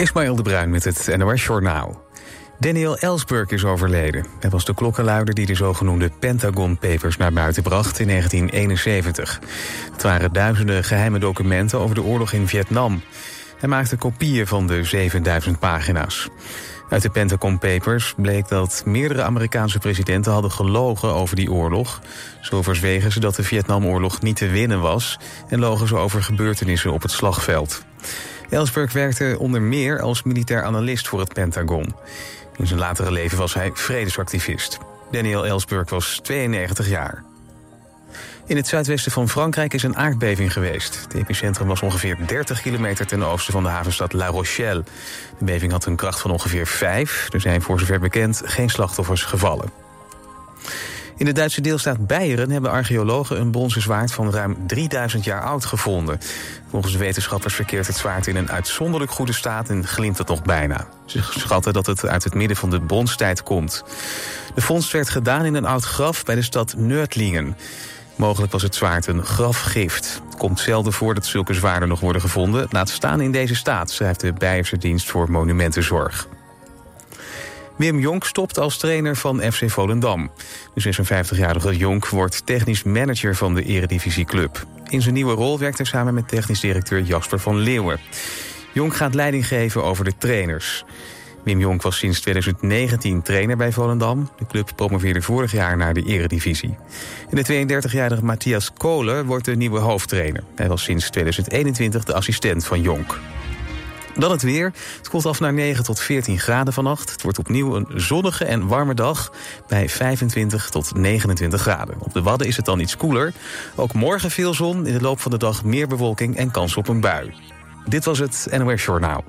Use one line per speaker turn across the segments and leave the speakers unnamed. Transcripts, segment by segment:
Ismaël de Bruin met het NOS Journaal. Daniel Ellsberg is overleden. Hij was de klokkenluider die de zogenoemde Pentagon Papers naar buiten bracht in 1971. Het waren duizenden geheime documenten over de oorlog in Vietnam. Hij maakte kopieën van de 7000 pagina's. Uit de Pentagon Papers bleek dat meerdere Amerikaanse presidenten hadden gelogen over die oorlog. Zo verzwegen ze dat de Vietnamoorlog niet te winnen was... en logen ze over gebeurtenissen op het slagveld. Ellsberg werkte onder meer als militair analist voor het Pentagon. In zijn latere leven was hij vredesactivist. Daniel Ellsberg was 92 jaar. In het zuidwesten van Frankrijk is een aardbeving geweest. Het epicentrum was ongeveer 30 kilometer ten oosten van de havenstad La Rochelle. De beving had een kracht van ongeveer 5. Er zijn voor zover bekend geen slachtoffers gevallen. In de Duitse deelstaat Beieren hebben archeologen een bronzen zwaard van ruim 3000 jaar oud gevonden. Volgens wetenschappers verkeert het zwaard in een uitzonderlijk goede staat en glimt het nog bijna. Ze schatten dat het uit het midden van de bronstijd komt. De vondst werd gedaan in een oud graf bij de stad Nördlingen. Mogelijk was het zwaard een grafgift. Het komt zelden voor dat zulke zwaarden nog worden gevonden. Laat staan in deze staat, schrijft de Beierse dienst voor monumentenzorg. Wim Jonk stopt als trainer van FC Volendam. De 56-jarige Jonk wordt technisch manager van de eredivisieclub. In zijn nieuwe rol werkt hij samen met technisch directeur Jasper van Leeuwen. Jonk gaat leiding geven over de trainers. Wim Jonk was sinds 2019 trainer bij Volendam. De club promoveerde vorig jaar naar de eredivisie. De 32-jarige Matthias Kolen wordt de nieuwe hoofdtrainer. Hij was sinds 2021 de assistent van Jonk. Dan het weer. Het koelt af naar 9 tot 14 graden vannacht. Het wordt opnieuw een zonnige en warme dag bij 25 tot 29 graden. Op de Wadden is het dan iets koeler. Ook morgen veel zon, in de loop van de dag meer bewolking en kans op een bui. Dit was het NOS Journaal.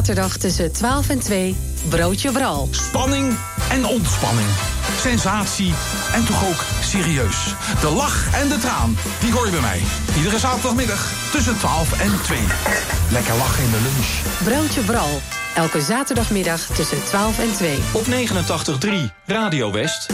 Zaterdag tussen 12 en 2, Broodje Bral.
Spanning en ontspanning. Sensatie en toch ook serieus. De lach en de traan, die hoor je bij mij. Iedere zaterdagmiddag tussen 12 en 2. Lekker lachen in de lunch.
Broodje Bral. Elke zaterdagmiddag tussen 12 en 2.
Op 89.3 Radio West.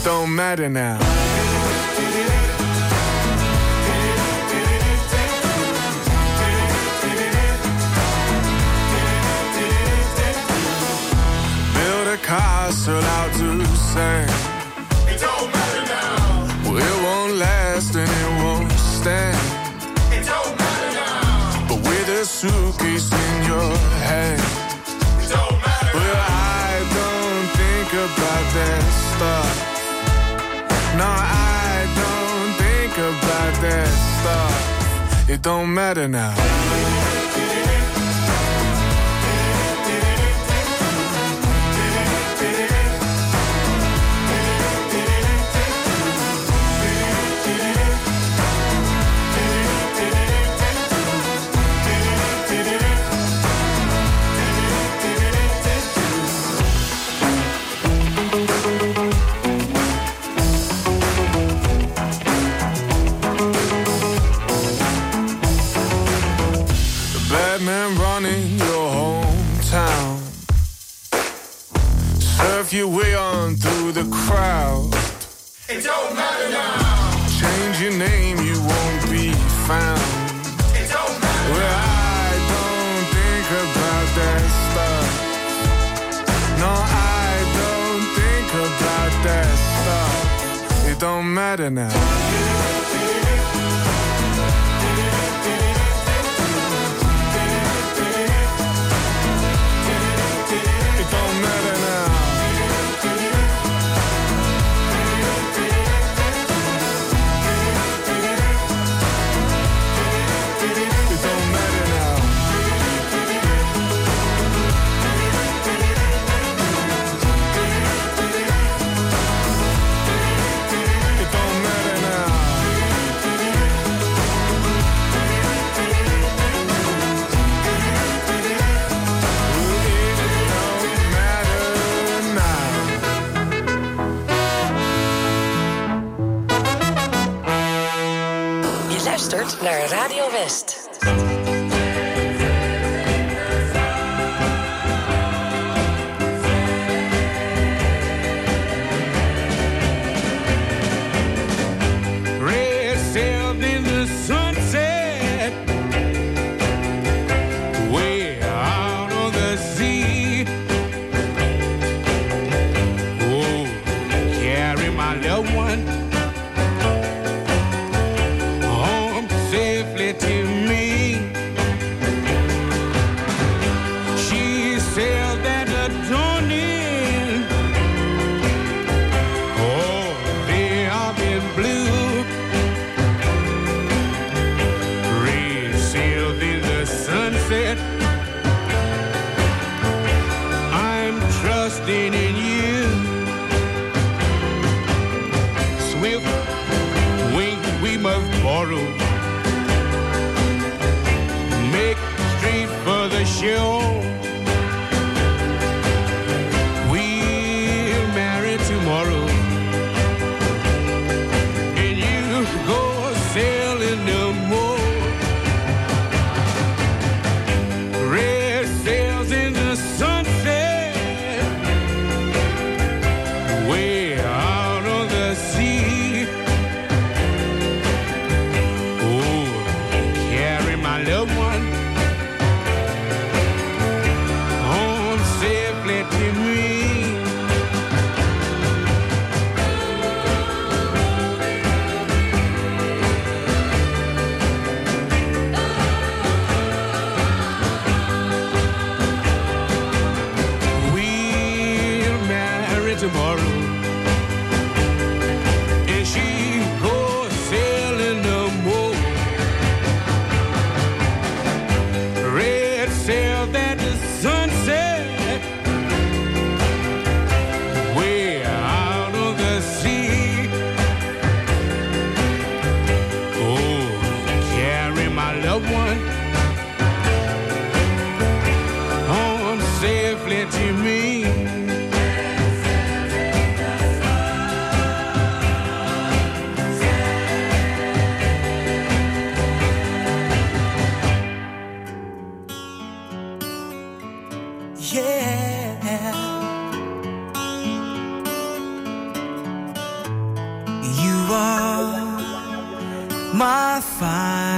It don't matter now. Build a castle out to sand. It don't matter now. Well, it won't last and it won't stand. It don't matter now.
But with
a suitcase in your hand. It don't matter. Well, I don't think about that stuff. No, I don't think about that stuff. It don't matter now. Your way on through the crowd, it don't matter now. Change your
name, you won't be found. It don't matter. Well, I don't think about that stuff. No, I don't think about that stuff. It don't matter
now. naar
Radio West. my fire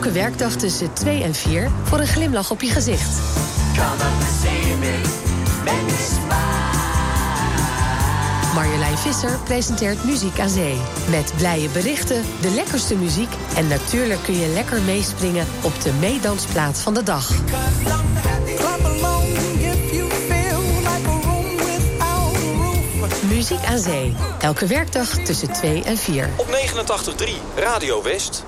Elke werkdag tussen 2 en 4 voor een glimlach op je gezicht. Marjolein Visser presenteert Muziek aan Zee. Met blije berichten, de lekkerste muziek... en natuurlijk kun je lekker meespringen op de meedansplaats van de dag. Muziek aan Zee. Elke werkdag tussen 2 en 4.
Op 89.3 Radio West.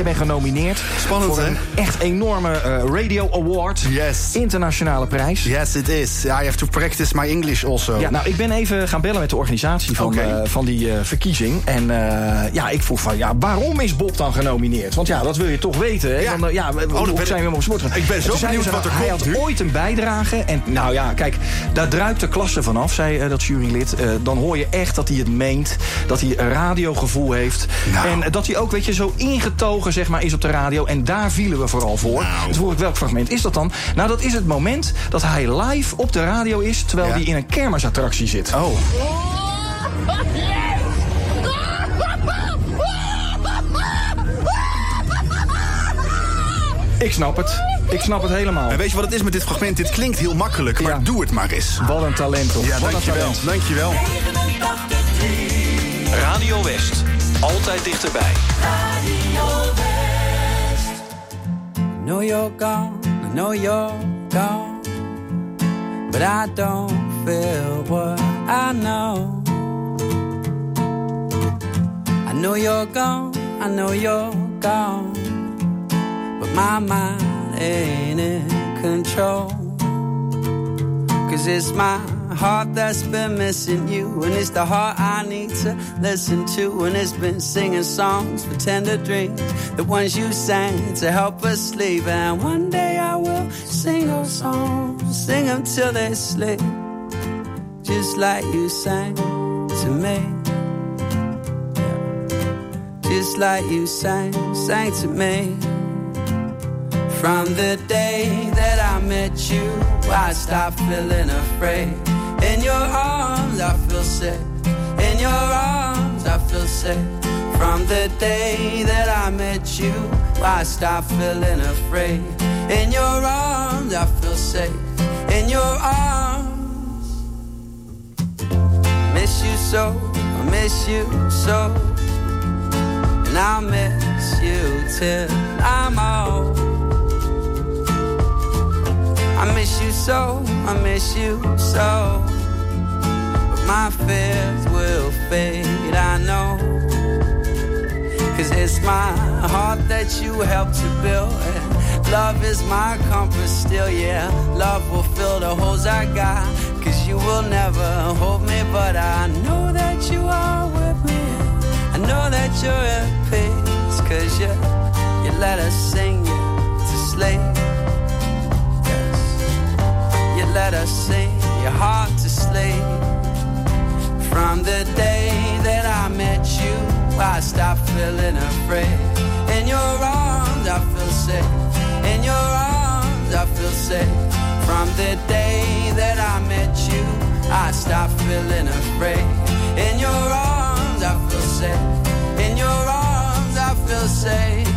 Je bent genomineerd
Spannend,
voor
hè?
een echt enorme eh, Radio Award.
Yes.
Internationale prijs.
Yes, it is. I have to practice my English also.
Ja, nou, ik ben even gaan bellen met de organisatie van, eh, van die eh, verkiezing. En ja, ik vroeg van, ja, waarom is Bob dan genomineerd? Want ja, dat wil je toch weten, hè?
Ja.
Dan, ja, we-
ben
zijn we op sport?
Ik ben
En
zo benieuwd
ze,
wat er
Hij
komt
had
nu.
ooit een bijdrage. En nou ja, kijk, daar druipt de klasse vanaf, zei dat jurylid. Dan hoor je echt dat hij het meent. Dat hij een radiogevoel heeft.
Nou.
En dat hij ook, weet je, zo ingetogen zeg maar, is op de radio. En daar vielen we vooral voor.
Nou.
Toen vroeg ik, welk fragment is dat dan? Nou, dat is het moment dat hij live op de radio is... terwijl
Ja.
hij in een kermisattractie zit.
Oh.
Ik snap het. Ik snap het helemaal.
En weet je wat het is met dit fragment? Dit klinkt heel makkelijk, maar
Ja.
doe het maar eens.
Wat een talent, toch?
Ja,
Wat
dankjewel.
talent.
Dankjewel.
Radio West. Altijd dichterbij.
Know you're gone, I know you're gone. But I don't feel what I know. I know you're gone, I know you're gone. But my mind ain't in control. Cause it's my heart that's been missing you. And it's the heart I need to listen to. And it's been singing songs for tender dreams. The ones you sang to help us sleep. And one day I will sing those songs. Sing them till they sleep. Just like you sang to me. Just like you sang, sang to me. From the day that I met you, I stopped feeling afraid. In your arms, I feel safe. In your arms, I feel safe. From the day that I met you, I stopped feeling afraid. In your arms, I feel safe. In your arms, miss you so, I miss you so. And I'll miss you till I'm old. I miss you so, I miss you so. But my fears will fade, I know. Cause it's my heart that you helped to build. And love is my compass still, yeah. Love will fill the holes I got. Cause you will never hold me, but I know that you are with me. I know that you're at peace. Cause you, you let us sing you to sleep. Let us sing your heart to sleep. From the day that I met you, I stopped feeling afraid. In your arms, I feel safe. In your arms, I feel safe. From the day that I met you, I stopped feeling afraid. In your arms, I feel safe. In your arms, I feel safe.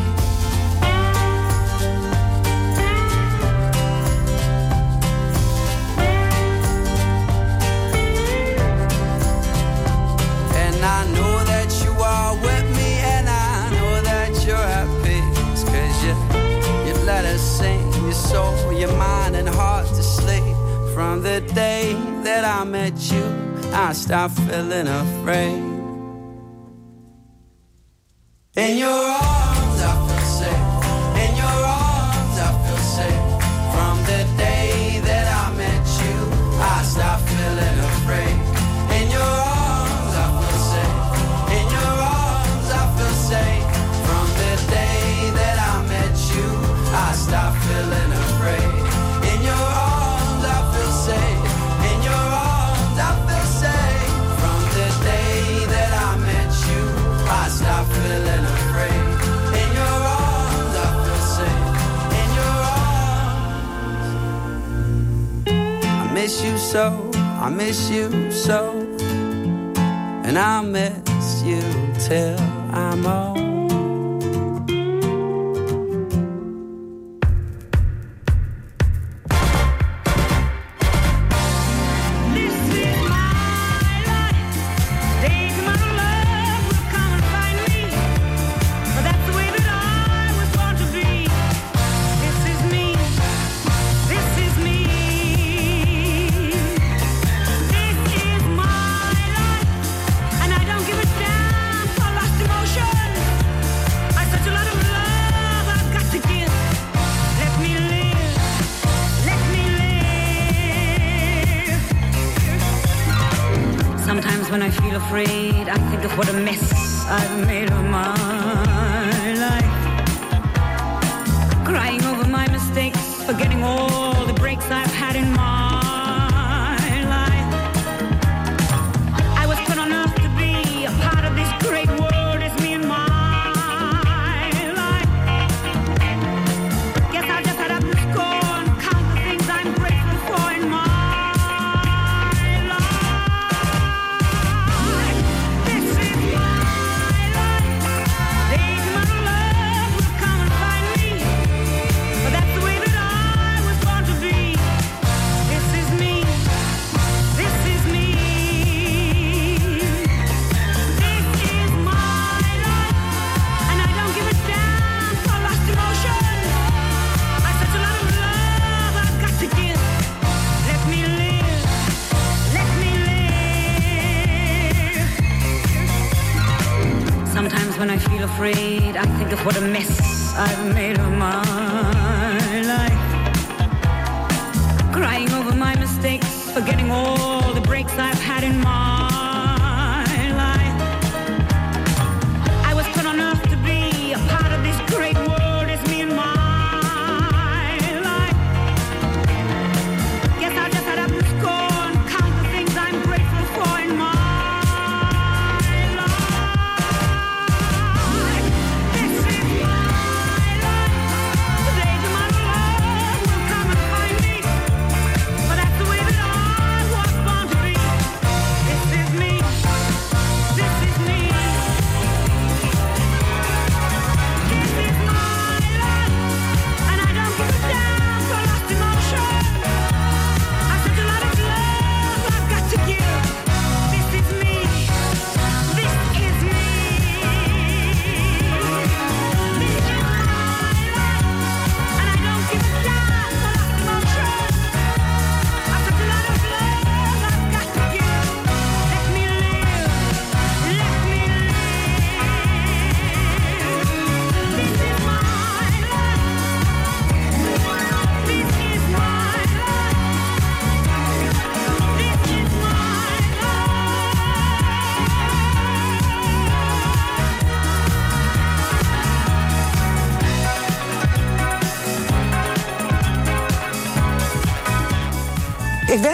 From the day that I met you, I stopped feeling afraid. In your arms, so. I miss you so. And I'll miss you till I'm old.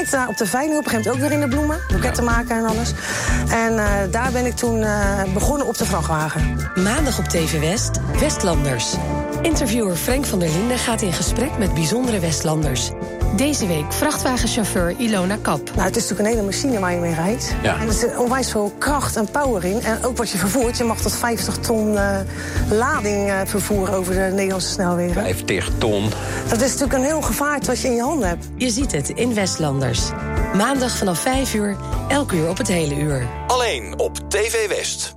daar op de veiling op ook weer in de bloemen. Boeketten maken en alles. En eh, daar ben ik toen eh, begonnen op de vrachtwagen.
Maandag op TV West, Westlanders. Interviewer Frank van der Linden gaat in gesprek met bijzondere Westlanders. Deze week vrachtwagenchauffeur Ilona Kap.
Nou, het is natuurlijk een hele machine waar je mee rijdt.
Ja.
En er zit onwijs veel kracht en power in. En ook wat je vervoert. Je mag tot 50 ton eh, lading eh, vervoeren over de Nederlandse snelwegen.
50 ton.
Dat is natuurlijk een heel gevaart wat je in je handen hebt.
Je ziet het in Westlanders. Maandag vanaf 5 uur, elk uur op het hele uur.
Alleen op TV West.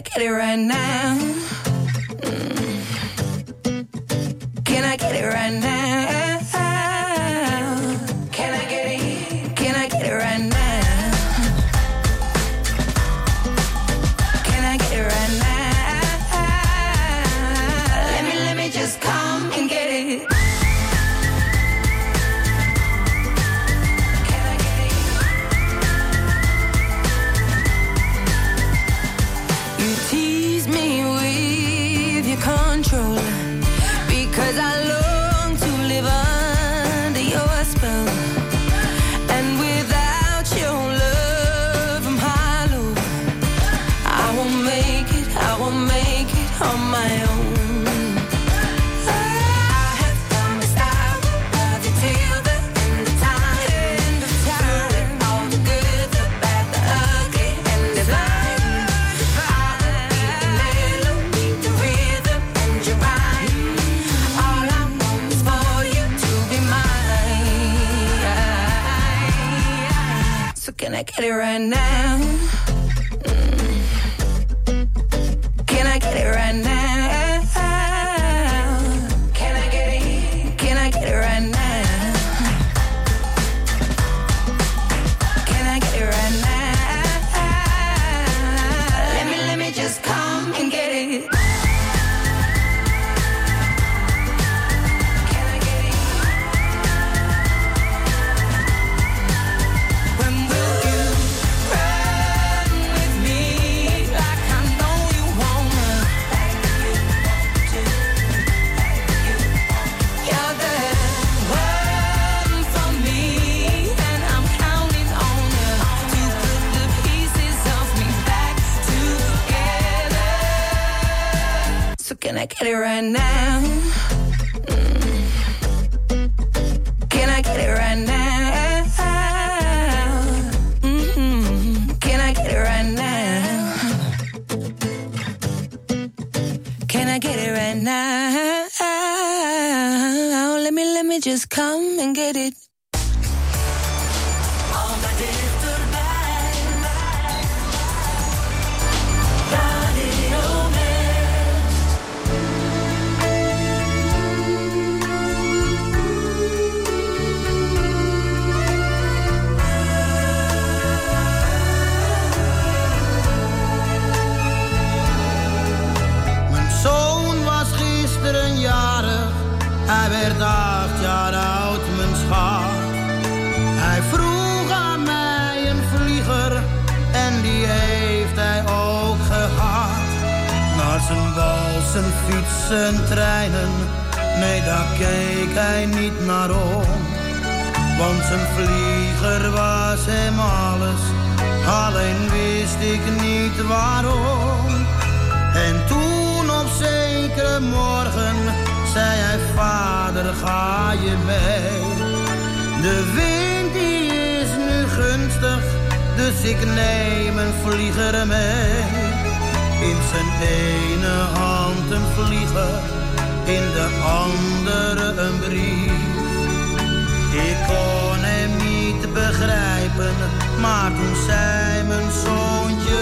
Get it right now? And now.
wist ik niet waarom. En toen op zekere morgen zei hij, vader ga je mee. De wind die is nu gunstig, dus ik neem een vlieger mee. In zijn ene hand een vlieger, in de andere een brief. Ik kon hem niet begrijpen hebben, maar toen zij mijn zoontje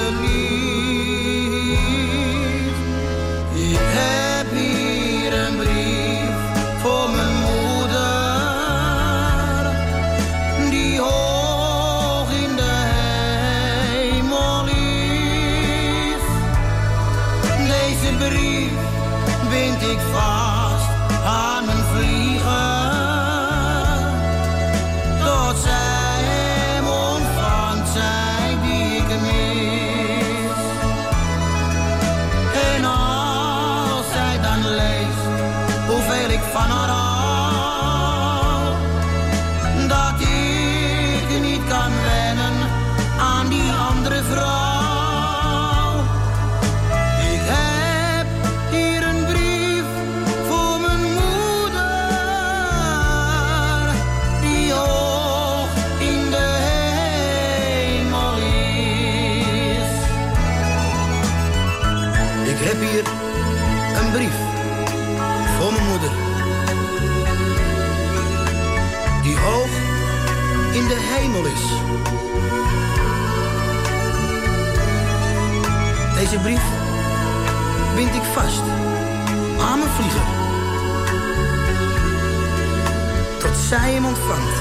zij hem ontvangt.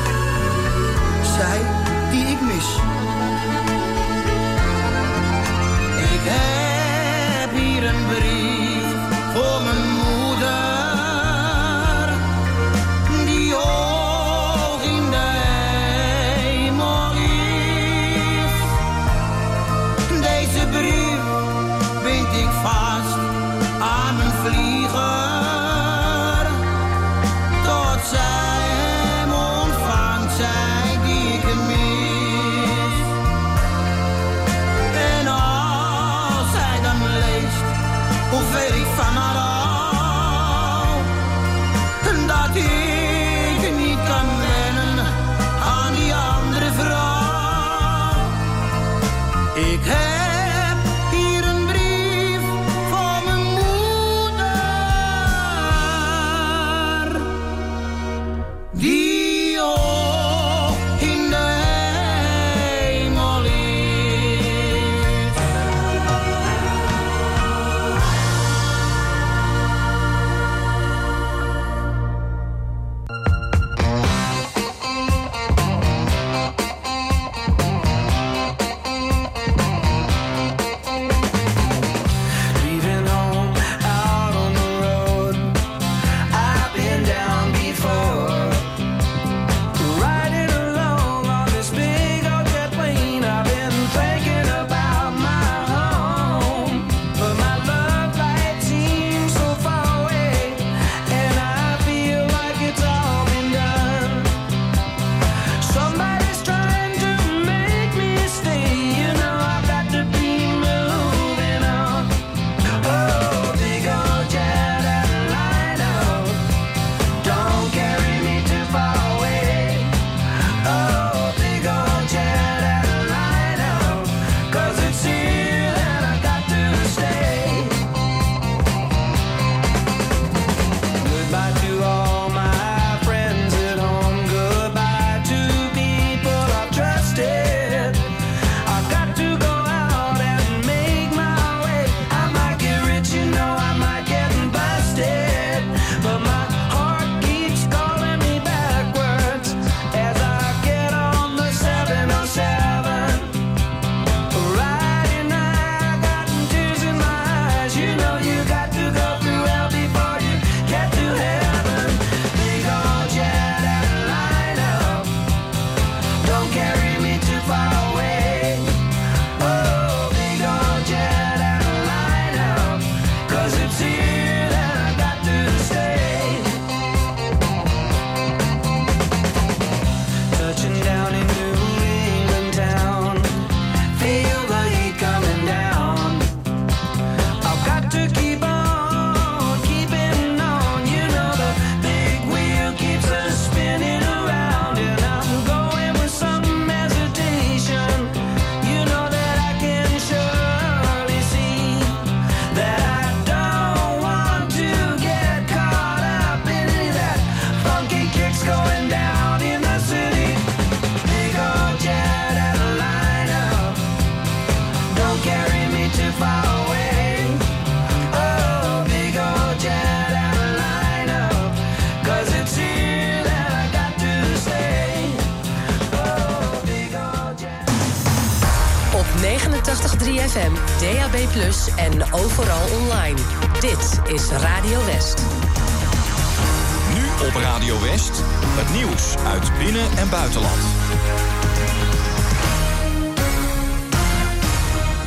Zij die ik mis. Ik heb hier een brief.